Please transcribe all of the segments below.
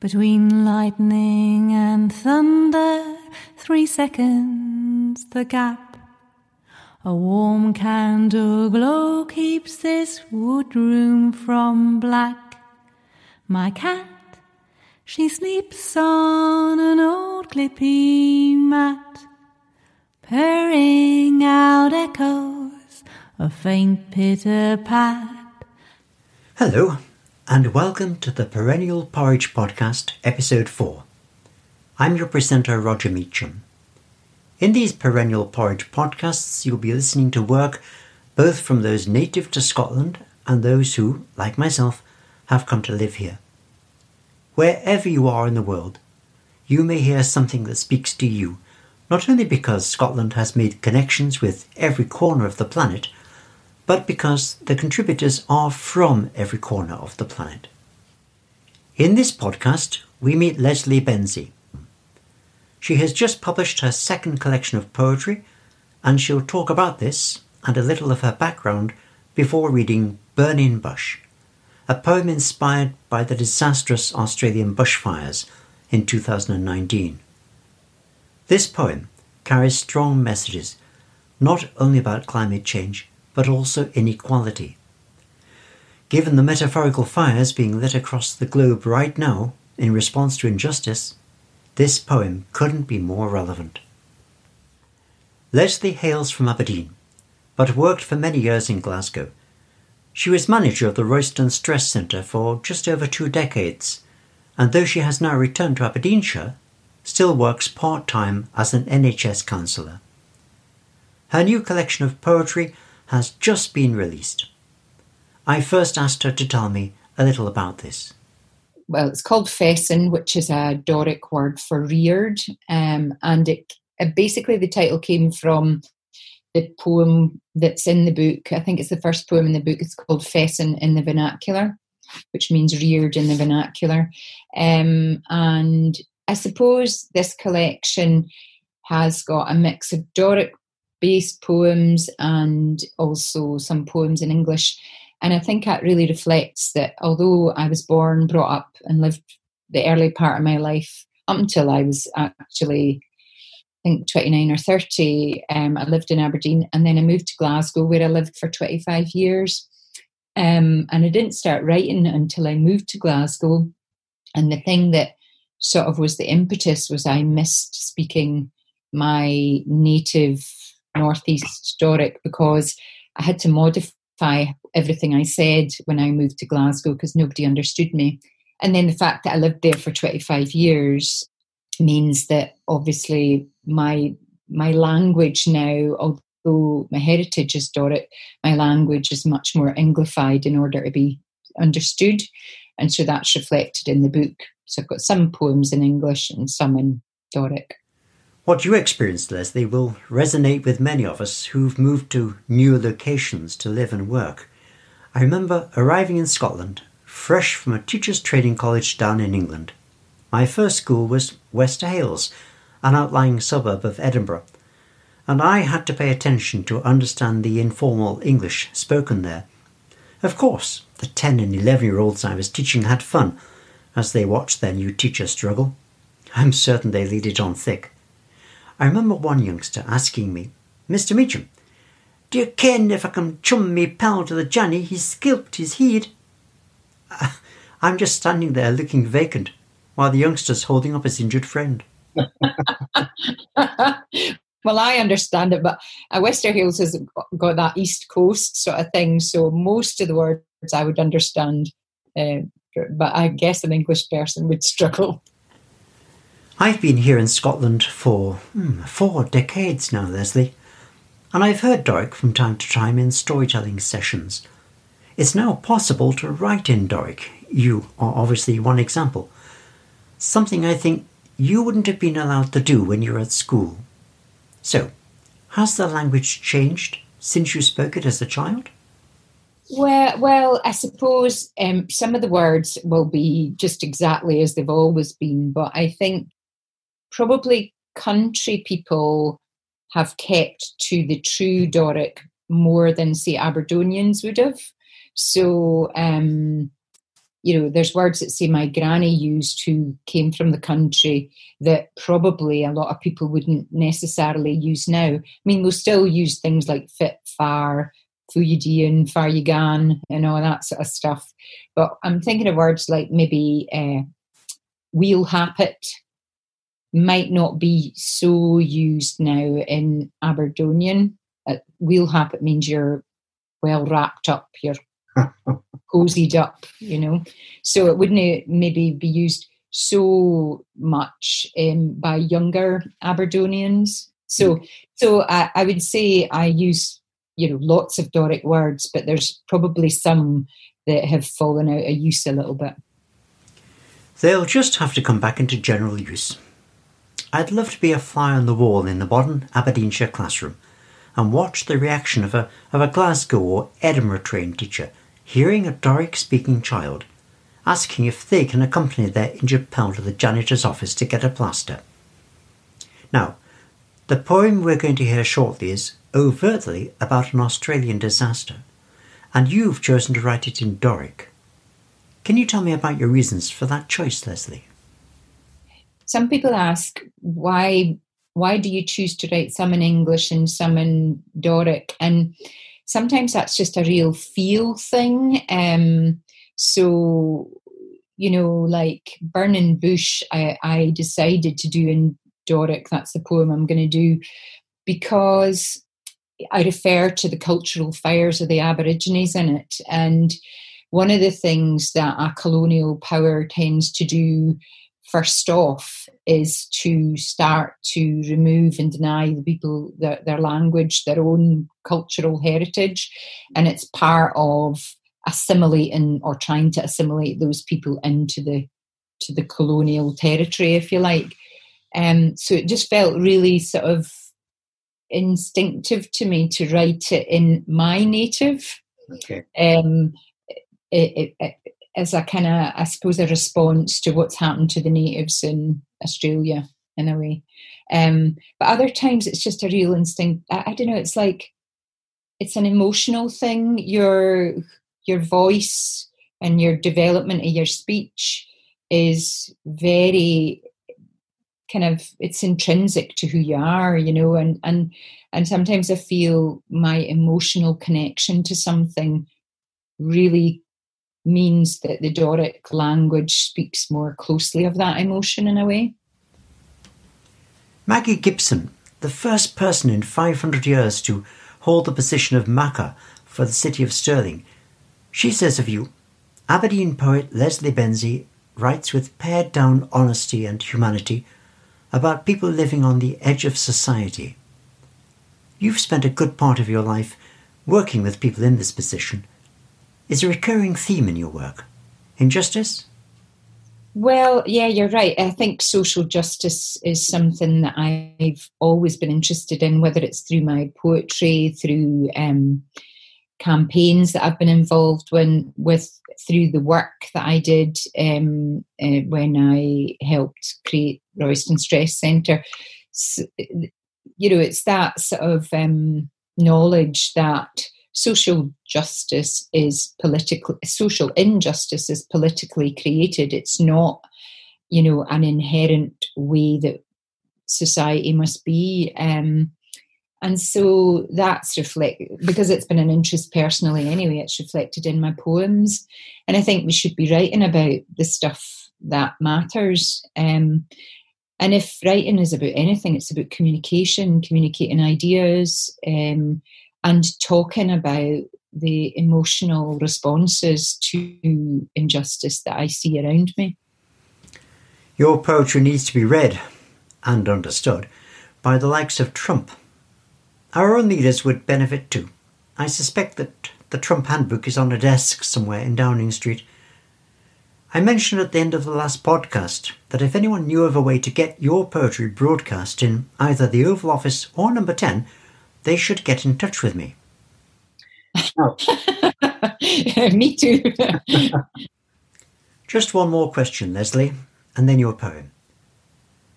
Between lightning and thunder, three seconds the gap. A warm candle glow keeps this wood room from black. My cat, she sleeps on an old clippy mat, purring out echoes of faint pitter pat. Hello, and welcome to the Perennial Porridge Podcast, Episode 4. I'm your presenter, Roger Meacham. In these Perennial Porridge podcasts, you'll be listening to work both from those native to Scotland and those who, like myself, have come to live here. Wherever you are in the world, you may hear something that speaks to you, not only because Scotland has made connections with every corner of the planet, but because the contributors are from every corner of the planet. In this podcast, we meet Lesley Benzie. She has just published her second collection of poetry, and she'll talk about this and a little of her background before reading Burning Bush, a poem inspired by the disastrous Australian bushfires in 2019. This poem carries strong messages, not only about climate change, but also inequality. Given the metaphorical fires being lit across the globe right now in response to injustice, this poem couldn't be more relevant. Lesley hails from Aberdeen, but worked for many years in Glasgow. She was manager of the Royston Stress Centre for just over two decades, and though she has now returned to Aberdeenshire, still works part time as an NHS counsellor. Her new collection of poetry has just been released. I first asked her to tell me a little about this. Well, it's called Fessin, which is a Doric word for reared, um, and it, it basically the title came from the poem that's in the book. I think it's the first poem in the book. It's called Fessin in the vernacular, which means reared in the vernacular. Um, and I suppose this collection has got a mix of Doric based poems and also some poems in English. And I think that really reflects that although I was born, brought up, and lived the early part of my life up until I was actually, I think, 29 or 30, um, I lived in Aberdeen and then I moved to Glasgow where I lived for 25 years. Um, and I didn't start writing until I moved to Glasgow. And the thing that sort of was the impetus was I missed speaking my native Northeast Doric because I had to modify everything I said when I moved to Glasgow because nobody understood me. And then the fact that I lived there for 25 years means that obviously my my language now, although my heritage is Doric, my language is much more Anglified in order to be understood. And so that's reflected in the book. So I've got some poems in English and some in Doric. What you experienced, Lesley, will resonate with many of us who've moved to new locations to live and work. I remember arriving in Scotland, fresh from a teacher's training college down in England. My first school was Wester Hailes, an outlying suburb of Edinburgh, and I had to pay attention to understand the informal English spoken there. Of course, the 10 and 11 year olds I was teaching had fun as they watched their new teacher struggle. I'm certain they laid it on thick. I remember one youngster asking me, Mr. Meacham, do you ken if I can chum me pal to the Johnny he's skilped his head? I'm just standing there looking vacant while the youngster's holding up his injured friend. well, I understand it, but uh, Wester Hailes has got that East Coast sort of thing, so most of the words I would understand, uh, but I guess an English person would struggle. I've been here in Scotland for hmm, four decades now, Lesley, and I've heard Doric from time to time in storytelling sessions. It's now possible to write in Doric. You are obviously one example. Something I think you wouldn't have been allowed to do when you were at school. So, has the language changed since you spoke it as a child? Well, well, I suppose um, some of the words will be just exactly as they've always been, but I think probably country people have kept to the true Doric more than, say, Aberdonians would have. So, um, you know, there's words that say my granny used who came from the country that probably a lot of people wouldn't necessarily use now. I mean, we'll still use things like fit, far, Fuyidian, Faryigan, and all that sort of stuff. But I'm thinking of words like maybe uh, wheel happet might not be so used now in Aberdonian. Uh, wheel it means you're well wrapped up, you're cozied up, you know. So it wouldn't maybe be used so much um, by younger Aberdonians. So, mm. so I, I would say I use you know lots of Doric words, but there's probably some that have fallen out of use a little bit. They'll just have to come back into general use. I'd love to be a fly on the wall in the modern Aberdeenshire classroom and watch the reaction of a, of a Glasgow or Edinburgh trained teacher hearing a Doric speaking child asking if they can accompany their injured pal to the janitor's office to get a plaster. Now, the poem we're going to hear shortly is overtly about an Australian disaster, and you've chosen to write it in Doric. Can you tell me about your reasons for that choice, Lesley? Some people ask why why do you choose to write some in English and some in Doric? And sometimes that's just a real feel thing. Um, so you know, like Burning Bush, I, I decided to do in Doric. That's the poem I'm going to do because I refer to the cultural fires of the Aborigines in it. And one of the things that a colonial power tends to do first off is to start to remove and deny the people their, their language, their own cultural heritage. And it's part of assimilating or trying to assimilate those people into the to the colonial territory, if you like. Um, so it just felt really sort of instinctive to me to write it in my native. Okay. Um, it, it, it, as a kind of, I suppose, a response to what's happened to the natives in Australia, in a way. Um, but other times it's just a real instinct. I, I don't know. It's like it's an emotional thing. Your your voice and your development of your speech is very kind of it's intrinsic to who you are you know and and and sometimes i feel my emotional connection to something really means that the doric language speaks more closely of that emotion in a way magi gibson the first person in 500 years to hold the position of Makar for the city of stirling she says of you aberdeen poet lesley benzie writes with pared down honesty and humanity about people living on the edge of society. You've spent a good part of your life working with people in this position. Is a recurring theme in your work injustice? Well, yeah, you're right. I think social justice is something that I've always been interested in, whether it's through my poetry, through um, campaigns that I've been involved with through the work that I did um, uh, when I helped create Royston Stress Centre. So, you know, it's that sort of um, knowledge that social justice is political, social injustice is politically created. It's not, you know, an inherent way that society must be. Um, and so that's reflect because it's been an interest personally anyway it's reflected in my poems and i think we should be writing about the stuff that matters um, and if writing is about anything it's about communication communicating ideas um, and talking about the emotional responses to injustice that i see around me your poetry needs to be read and understood by the likes of trump our own leaders would benefit too. I suspect that the Trump handbook is on a desk somewhere in Downing Street. I mentioned at the end of the last podcast that if anyone knew of a way to get your poetry broadcast in either the Oval Office or number 10, they should get in touch with me. Oh. me too. Just one more question, Lesley, and then your poem.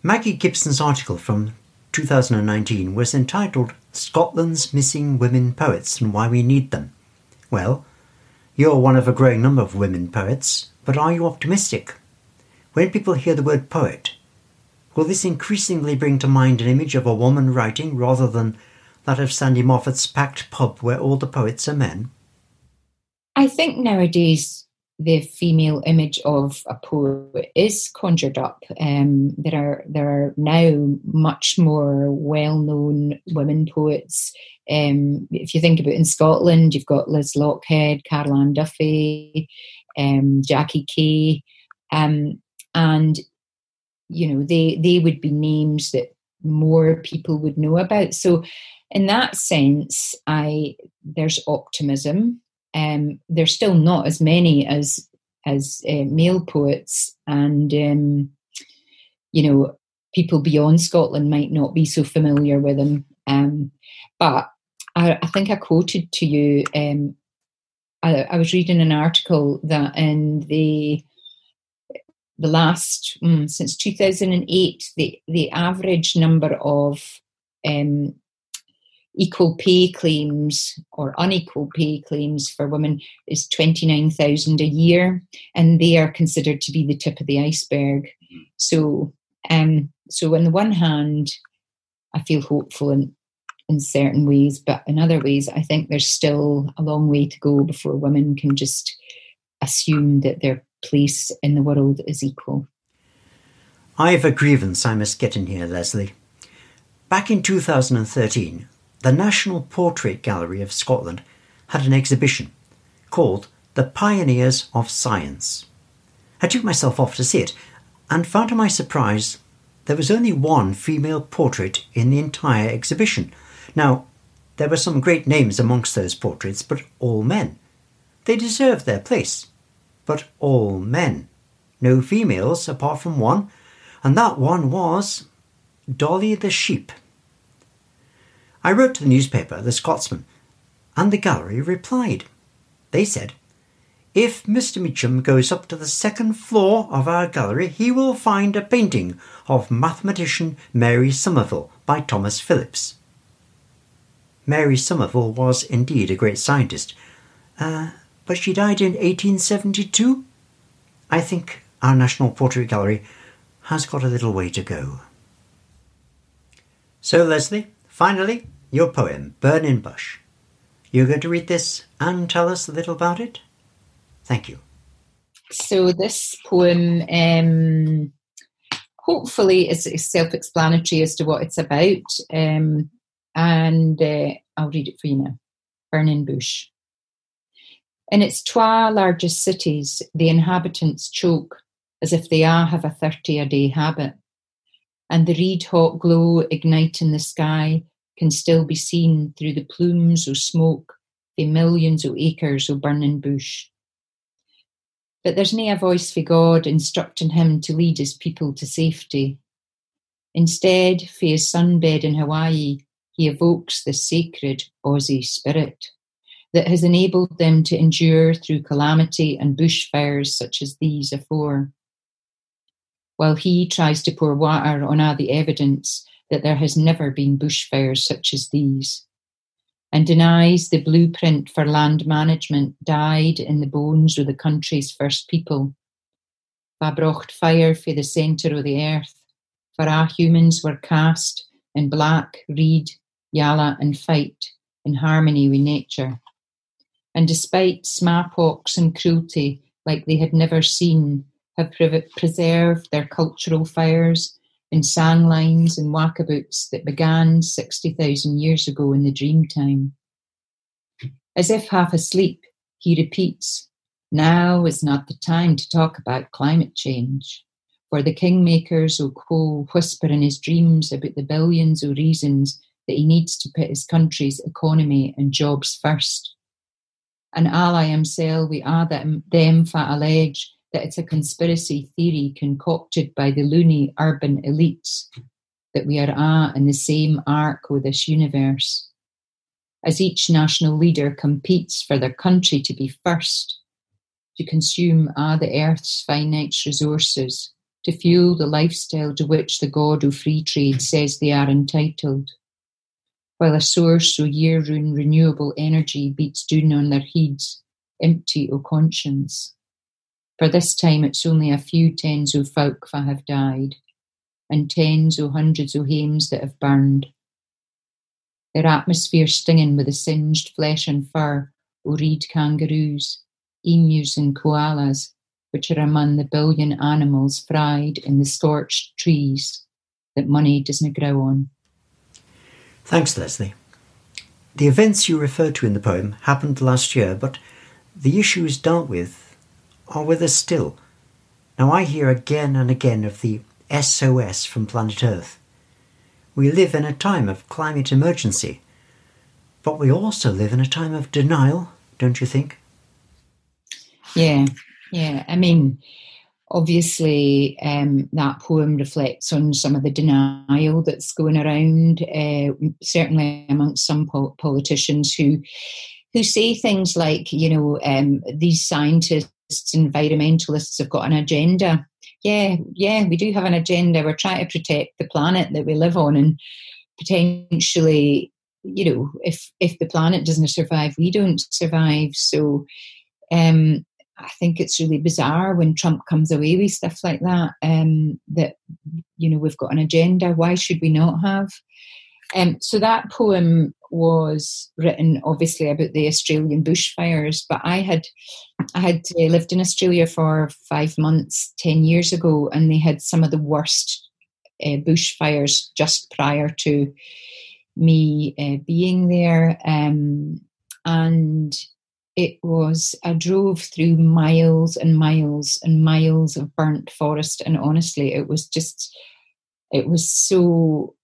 Magi Gibson's article from 2019 was entitled Scotland's Missing Women Poets and Why We Need Them. Well, you're one of a growing number of women poets, But are you optimistic? When people hear the word poet, will this increasingly bring to mind an image of a woman writing rather than that of Sandy Moffat's packed pub where all the poets are men? I think nowadays the female image of a poet is conjured up. Um, there are there are now much more well known women poets. Um, if you think about in Scotland, you've got Liz Lochhead, Carol Ann Duffy, um, Jackie Kay, um, and you know they they would be names that more people would know about. So, in that sense, I there's optimism. Um, there's still not as many as as uh, male poets, and um, you know people beyond Scotland might not be so familiar with them. Um, but I, I, think I quoted to you. Um, I, I, was reading an article that in the the last mm, since 2008, the the average number of um, equal pay claims or unequal pay claims for women is 29,000 a year, and they are considered to be the tip of the iceberg. So, um, so on the one hand, I feel hopeful in, in certain ways, but in other ways, I think there's still a long way to go before women can just assume that their place in the world is equal. I've a grievance I must get in here, Lesley. Back in 2013, the National Portrait Gallery of Scotland had an exhibition called The Pioneers of Science. I took myself off to see it and found to my surprise there was only one female portrait in the entire exhibition. Now, there were some great names amongst those portraits, but all men. They deserved their place, but all men. No females apart from one, and that one was Dolly the Sheep. I wrote to the newspaper, The Scotsman, and the gallery replied. They said, If Mr. Meacham goes up to the second floor of our gallery, he will find a painting of mathematician Mary Somerville by Thomas Phillips. Mary Somerville was indeed a great scientist, uh, but she died in 1872. I think our National Portrait Gallery has got a little way to go. So, Lesley, finally, your poem, Burning Bush. You're going to read this and tell us a little about it? Thank you. So, this poem um, hopefully is self explanatory as to what it's about. Um, and uh, I'll read it for you now Burning Bush. In its twa largest cities, the inhabitants choke as if they a have a 30 a day habit. And the reed hot glow ignite in the sky can still be seen through the plumes o' smoke the millions o' acres o' burning bush. But there's nae a voice for God instructing him to lead his people to safety. Instead, for his sunbed in Hawaii, he evokes the sacred Aussie spirit that has enabled them to endure through calamity and bushfires such as these afore. While he tries to pour water on all the evidence that there has never been bushfires such as these, and denies the blueprint for land management died in the bones of the country's first people. Babrocht fire for the centre of the earth, for our humans were cast in black, reed, yalla, and fight in harmony with nature. And despite smallpox and cruelty like they had never seen, have preserved their cultural fires in sanglines and walkabouts that began 60,000 years ago in the dream time. As if half asleep, he repeats, Now is not the time to talk about climate change, for the kingmakers will co whisper in his dreams about the billions of reasons that he needs to put his country's economy and jobs first. And ally himself, we are them, them fat allege that it's a conspiracy theory concocted by the loony urban elites that we are a in the same arc with this universe. As each national leader competes for their country to be first, to consume a the earth's finite resources, to fuel the lifestyle to which the god of free trade says they are entitled, while a source of year-round renewable energy beats down on their heads, empty o' conscience. For this time it's only a few tens o' folk that have died, and tens o' hundreds o' hames that have burned. Their atmosphere stinging with the singed flesh and fur o' reed kangaroos, emus and koalas, which are among the billion animals fried in the scorched trees that money doesn't grow on. Thanks, Lesley. The events you refer to in the poem happened last year, but the issues dealt with are with us still. Now, I hear again and again of the SOS from planet Earth. We live in a time of climate emergency, but we also live in a time of denial, don't you think? Yeah, yeah. I mean, obviously, um, that poem reflects on some of the denial that's going around, uh, certainly amongst some pol- politicians who who say things like, you know, um, these scientists, environmentalists have got an agenda. Yeah, yeah, we do have an agenda. We're trying to protect the planet that we live on, and potentially, you know, if if the planet doesn't survive, we don't survive. So. Um, I think it's really bizarre when Trump comes away with stuff like that. Um, that you know we've got an agenda. Why should we not have? Um, so that poem was written obviously about the Australian bushfires, but I had I had uh, lived in Australia for five months ten years ago, and they had some of the worst uh, bushfires just prior to me uh, being there, um, and it was I drove through miles and miles and miles of burnt forest, and honestly, it was just it was so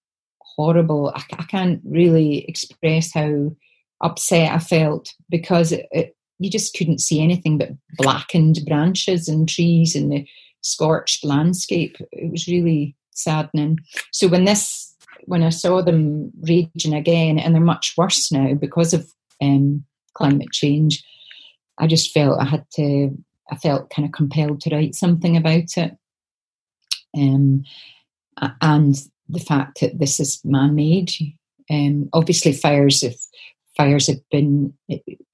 horrible. I, I can't really express how upset I felt because it, it, you just couldn't see anything but blackened branches and trees and the scorched landscape. It was really saddening. So when this, when I saw them raging again, and they're much worse now because of um, climate change, I just felt I had to. I felt kind of compelled to write something about it. Um, and the fact that this is man-made. Um, obviously, fires have fires have been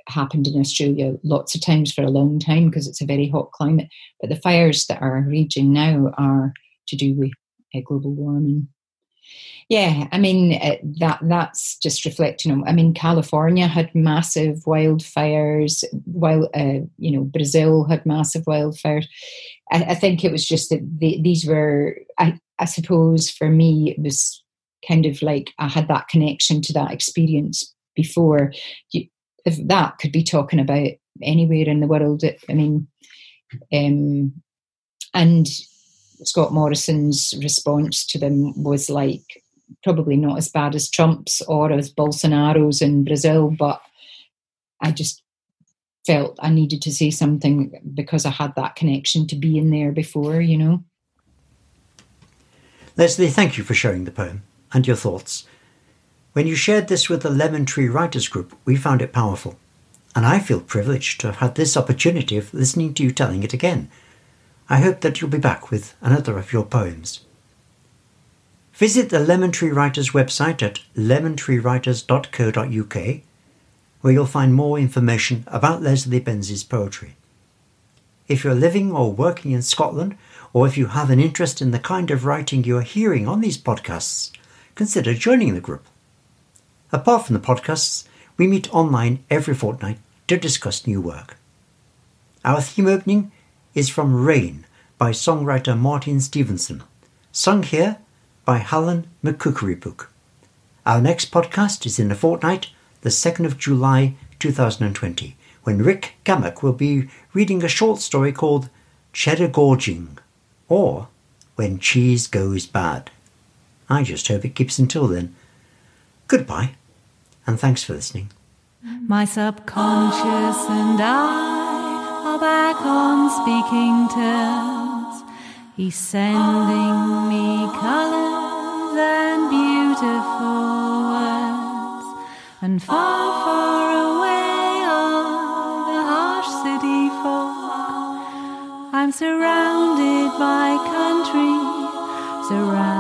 happened in Australia lots of times for a long time because it's a very hot climate. But the fires that are raging now are to do with uh, global warming. Yeah, I mean uh, that that's just reflecting on. I mean, California had massive wildfires, while uh, you know Brazil had massive wildfires. I, I think it was just that the, these were. I, I suppose for me it was kind of like I had that connection to that experience before. You, if that could be talking about anywhere in the world, I mean, um, and Scott Morrison's response to them was like probably not as bad as Trump's or as Bolsonaro's in Brazil, but I just felt I needed to say something because I had that connection to be in there before, you know. Lesley, thank you for sharing the poem and your thoughts. When you shared this with the Lemon Tree Writers Group, we found it powerful, and I feel privileged to have had this opportunity of listening to you telling it again. I hope that you'll be back with another of your poems. Visit the Lemon Tree Writers website at lemontreewriters.co.uk, where you'll find more information about Lesley Benzie's poetry. If you're living or working in Scotland, or if you have an interest in the kind of writing you are hearing on these podcasts, consider joining the group. Apart from the podcasts, we meet online every fortnight to discuss new work. Our theme opening is from Rain by songwriter Martin Stephenson, sung here by Helen McCookerybook. Our next podcast is in a fortnight, the 2nd of July 2020, when Rick Gamak will be reading a short story called Cheddar Gorging, or When Cheese Goes Bad. I just hope it keeps until then. Goodbye, and thanks for listening. My subconscious and I are back on speaking terms. He's sending me colors and beautiful and far, far away on the harsh city fog, I'm surrounded by country, surrounded